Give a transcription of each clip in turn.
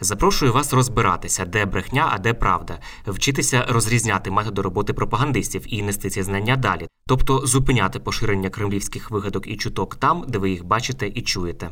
Запрошую вас розбиратися, де брехня, а де правда, вчитися розрізняти методи роботи пропагандистів і нести ці знання далі, тобто зупиняти поширення кремлівських вигадок і чуток там, де ви їх бачите і чуєте.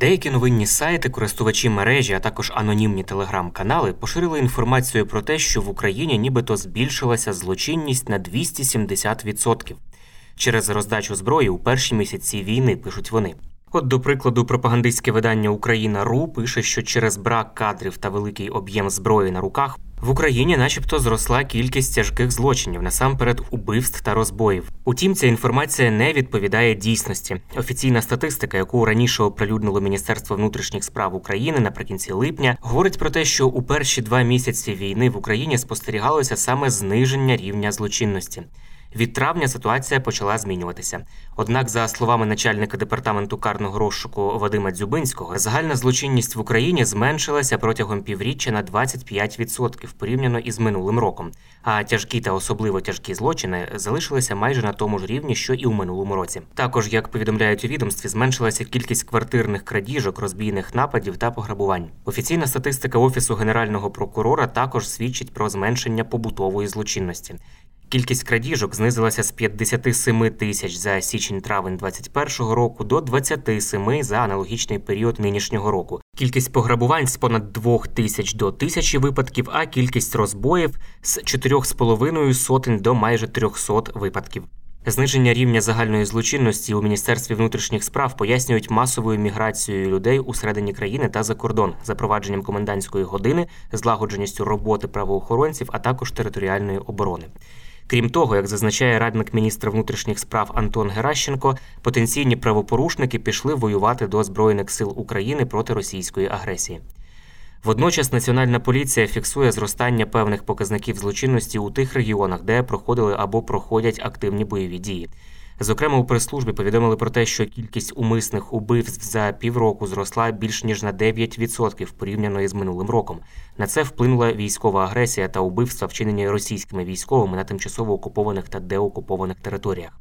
Деякі новинні сайти, користувачі мережі, а також анонімні телеграм-канали поширили інформацію про те, що в Україні нібито збільшилася злочинність на 270% через роздачу зброї у перші місяці війни, пишуть вони. От, до прикладу, пропагандистське видання Україна.ру пише, що через брак кадрів та великий об'єм зброї на руках в Україні, начебто, зросла кількість тяжких злочинів, насамперед убивств та розбоїв. Утім, ця інформація не відповідає дійсності. Офіційна статистика, яку раніше оприлюднило Міністерство внутрішніх справ України наприкінці липня, говорить про те, що у перші два місяці війни в Україні спостерігалося саме зниження рівня злочинності. Від травня ситуація почала змінюватися. Однак, за словами начальника департаменту карного розшуку Вадима Дзюбинського, загальна злочинність в Україні зменшилася протягом півріччя на 25% порівняно із минулим роком. А тяжкі та особливо тяжкі злочини залишилися майже на тому ж рівні, що і у минулому році. Також, як повідомляють у відомстві, зменшилася кількість квартирних крадіжок, розбійних нападів та пограбувань. Офіційна статистика офісу генерального прокурора також свідчить про зменшення побутової злочинності. Кількість крадіжок знизилася з 57 тисяч за січень-травень 2021 року до 27 за аналогічний період нинішнього року. Кількість пограбувань з понад 2 тисяч до тисячі випадків, а кількість розбоїв з 4,5 сотень до майже 300 випадків. Зниження рівня загальної злочинності у міністерстві внутрішніх справ пояснюють масовою міграцією людей усередині країни та за кордон, запровадженням комендантської години, злагодженістю роботи правоохоронців, а також територіальної оборони. Крім того, як зазначає радник міністра внутрішніх справ Антон Геращенко, потенційні правопорушники пішли воювати до Збройних сил України проти російської агресії. Водночас Національна поліція фіксує зростання певних показників злочинності у тих регіонах, де проходили або проходять активні бойові дії. Зокрема, у прес-службі повідомили про те, що кількість умисних убивств за півроку зросла більш ніж на 9% порівняно із минулим роком. На це вплинула військова агресія та убивства, вчинені російськими військовими на тимчасово окупованих та деокупованих територіях.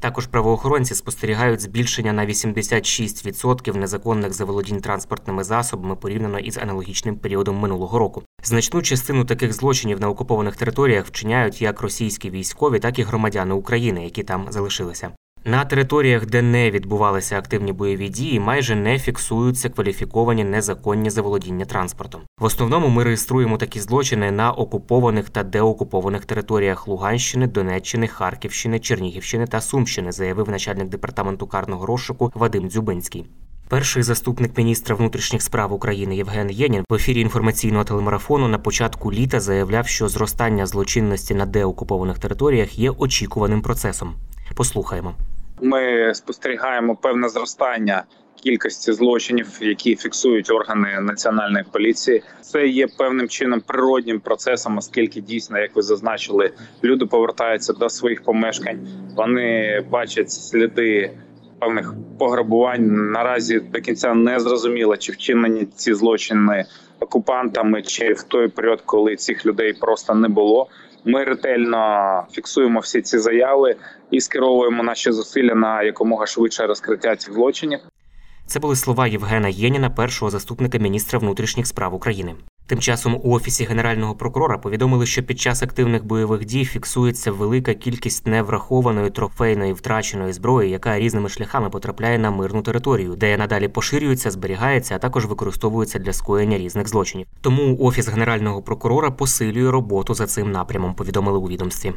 Також правоохоронці спостерігають збільшення на 86% незаконних заволодінь транспортними засобами порівняно із аналогічним періодом минулого року. Значну частину таких злочинів на окупованих територіях вчиняють як російські військові, так і громадяни України, які там залишилися. На територіях, де не відбувалися активні бойові дії, майже не фіксуються кваліфіковані незаконні заволодіння транспортом. В основному ми реєструємо такі злочини на окупованих та деокупованих територіях Луганщини, Донеччини, Харківщини, Чернігівщини та Сумщини, заявив начальник департаменту карного розшуку Вадим Дзюбинський. Перший заступник міністра внутрішніх справ України Євген Єнін в ефірі інформаційного телемарафону на початку літа заявляв, що зростання злочинності на деокупованих територіях є очікуваним процесом. Послухаємо. Ми спостерігаємо певне зростання кількості злочинів, які фіксують органи національної поліції. Це є певним чином природнім процесом, оскільки дійсно, як ви зазначили, люди повертаються до своїх помешкань. Вони бачать сліди певних пограбувань. Наразі до кінця не зрозуміло, чи вчинені ці злочини окупантами, чи в той період, коли цих людей просто не було. Ми ретельно фіксуємо всі ці заяви і скеровуємо наші зусилля на якомога швидше розкриття цих злочинів. Це були слова Євгена Єніна, першого заступника міністра внутрішніх справ України. Тим часом у офісі генерального прокурора повідомили, що під час активних бойових дій фіксується велика кількість неврахованої трофейної втраченої зброї, яка різними шляхами потрапляє на мирну територію, де надалі поширюється, зберігається, а також використовується для скоєння різних злочинів. Тому офіс генерального прокурора посилює роботу за цим напрямом. Повідомили у відомстві.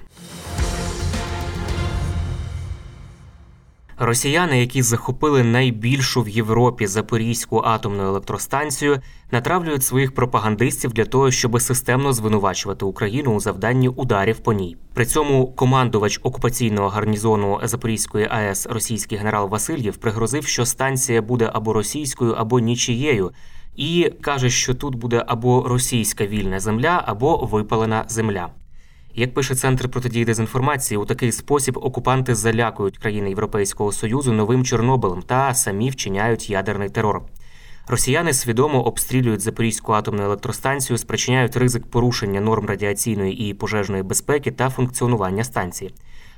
Росіяни, які захопили найбільшу в Європі Запорізьку атомну електростанцію, натравлюють своїх пропагандистів для того, щоб системно звинувачувати Україну у завданні ударів по ній. При цьому командувач окупаційного гарнізону Запорізької АЕС російський генерал Васильєв пригрозив, що станція буде або російською, або нічією, і каже, що тут буде або російська вільна земля, або випалена земля. Як пише центр протидії дезінформації, у такий спосіб окупанти залякують країни Європейського союзу новим Чорнобилем та самі вчиняють ядерний терор. Росіяни свідомо обстрілюють Запорізьку атомну електростанцію, спричиняють ризик порушення норм радіаційної і пожежної безпеки та функціонування станції.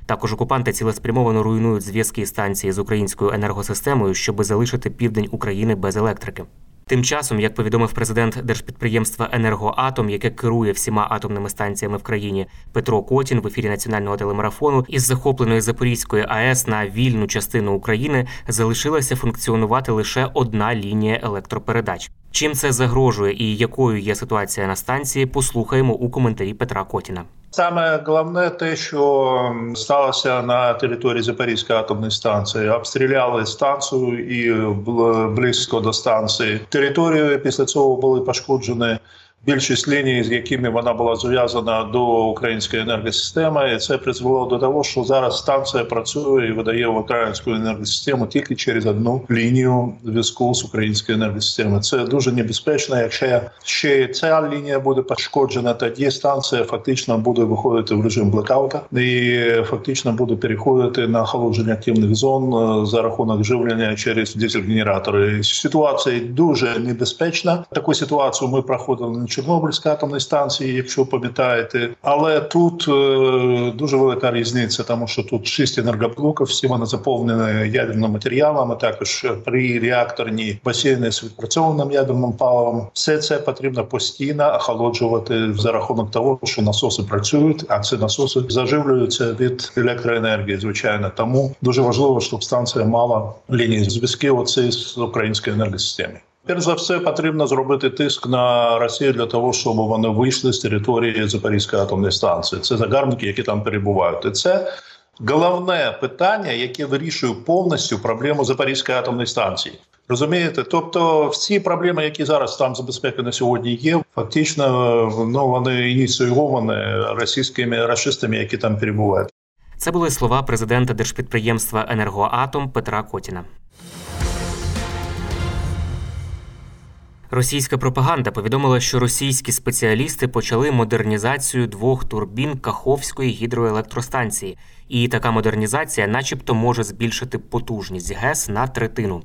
Також окупанти цілеспрямовано руйнують зв'язки станції з українською енергосистемою, щоб залишити південь України без електрики. Тим часом, як повідомив президент держпідприємства Енергоатом, яке керує всіма атомними станціями в країні, Петро Котін в ефірі національного телемарафону із захопленої Запорізької АЕС на вільну частину України залишилася функціонувати лише одна лінія електропередач. Чим це загрожує і якою є ситуація на станції, послухаємо у коментарі Петра Котіна. Саме головне те, що сталося на території Запорізької атомної станції, обстріляли станцію і близько до станції. Територію після цього були пошкоджені більшість ліній, з якими вона була зв'язана до української енергосистеми, і це призвело до того, що зараз станція працює і видає в українську енергосистему тільки через одну лінію зв'язку з українською енергосистемою. Це дуже небезпечно. Якщо ще ця лінія буде пошкоджена, тоді станція фактично буде виходити в режим блекаута і фактично буде переходити на холодження активних зон е, за рахунок живлення через дизель-генератори. Ситуація дуже небезпечна. Таку ситуацію ми проходили Чорнобильської атомної станції, якщо пам'ятаєте. Але тут е, дуже велика різниця, тому що тут шість енергоблоків, всі вони заповнені ядерними матеріалами. Також при реакторні басейни з відпрацьованим ядерним паливом. Все це потрібно постійно охолоджувати за рахунок того, що насоси працюють, а ці насоси заживлюються від електроенергії. Звичайно, тому дуже важливо, щоб станція мала лінії зв'язки оці з українською енергосистемою. Перш за все потрібно зробити тиск на Росію для того, щоб вони вийшли з території Запорізької атомної станції. Це загарбники, які там перебувають. І це головне питання, яке вирішує повністю проблему Запорізької атомної станції. Розумієте, тобто всі проблеми, які зараз там забезпеки на сьогодні є, фактично ну вони ініційовані російськими расистами, які там перебувають. Це були слова президента держпідприємства Енергоатом Петра Котіна. Російська пропаганда повідомила, що російські спеціалісти почали модернізацію двох турбін Каховської гідроелектростанції, і така модернізація, начебто, може збільшити потужність ГЕС на третину.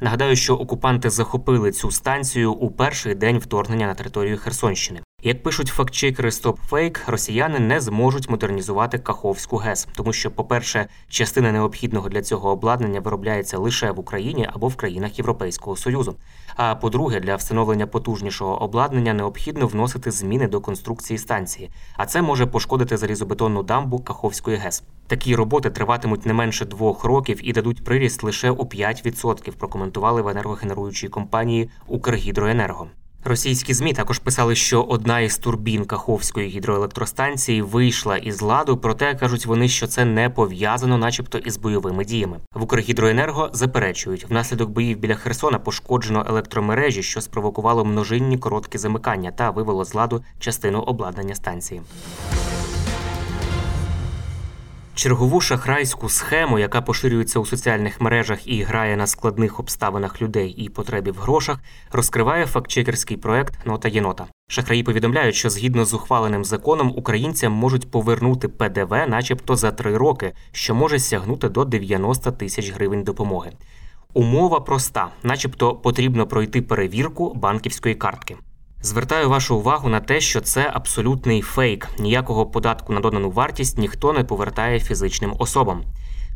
Нагадаю, що окупанти захопили цю станцію у перший день вторгнення на територію Херсонщини. Як пишуть фактчекери StopFake, росіяни не зможуть модернізувати Каховську ГЕС, тому що, по-перше, частина необхідного для цього обладнання виробляється лише в Україні або в країнах Європейського союзу. А по-друге, для встановлення потужнішого обладнання необхідно вносити зміни до конструкції станції, а це може пошкодити залізобетонну дамбу Каховської ГЕС. Такі роботи триватимуть не менше двох років і дадуть приріст лише у 5%, Прокоментували в енергогенеруючій компанії Укргідроенерго. Російські змі також писали, що одна із турбін Каховської гідроелектростанції вийшла із ладу, проте кажуть вони, що це не пов'язано, начебто, із бойовими діями. В Укргідроенерго заперечують, внаслідок боїв біля Херсона пошкоджено електромережі, що спровокувало множинні короткі замикання та вивело з ладу частину обладнання станції. Чергову шахрайську схему, яка поширюється у соціальних мережах і грає на складних обставинах людей і потребі в грошах, розкриває фактчекерський проект Нота єнота. Шахраї повідомляють, що згідно з ухваленим законом українцям можуть повернути ПДВ, начебто за три роки, що може сягнути до 90 тисяч гривень допомоги. Умова проста, начебто, потрібно пройти перевірку банківської картки. Звертаю вашу увагу на те, що це абсолютний фейк. Ніякого податку на додану вартість ніхто не повертає фізичним особам.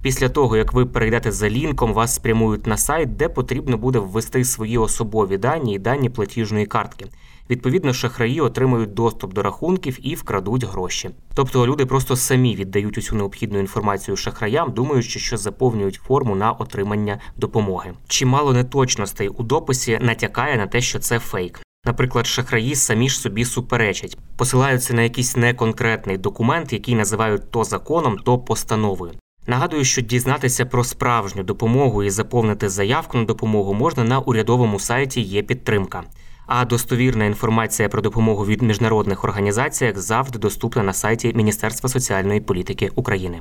Після того, як ви перейдете за лінком, вас спрямують на сайт, де потрібно буде ввести свої особові дані і дані платіжної картки. Відповідно, шахраї отримують доступ до рахунків і вкрадуть гроші. Тобто люди просто самі віддають усю необхідну інформацію шахраям, думаючи, що заповнюють форму на отримання допомоги. Чимало неточностей у дописі натякає на те, що це фейк. Наприклад, шахраї самі ж собі суперечать, посилаються на якийсь неконкретний документ, який називають то законом, то постановою. Нагадую, що дізнатися про справжню допомогу і заповнити заявку на допомогу можна на урядовому сайті є підтримка. А достовірна інформація про допомогу від міжнародних організаціях завжди доступна на сайті Міністерства соціальної політики України.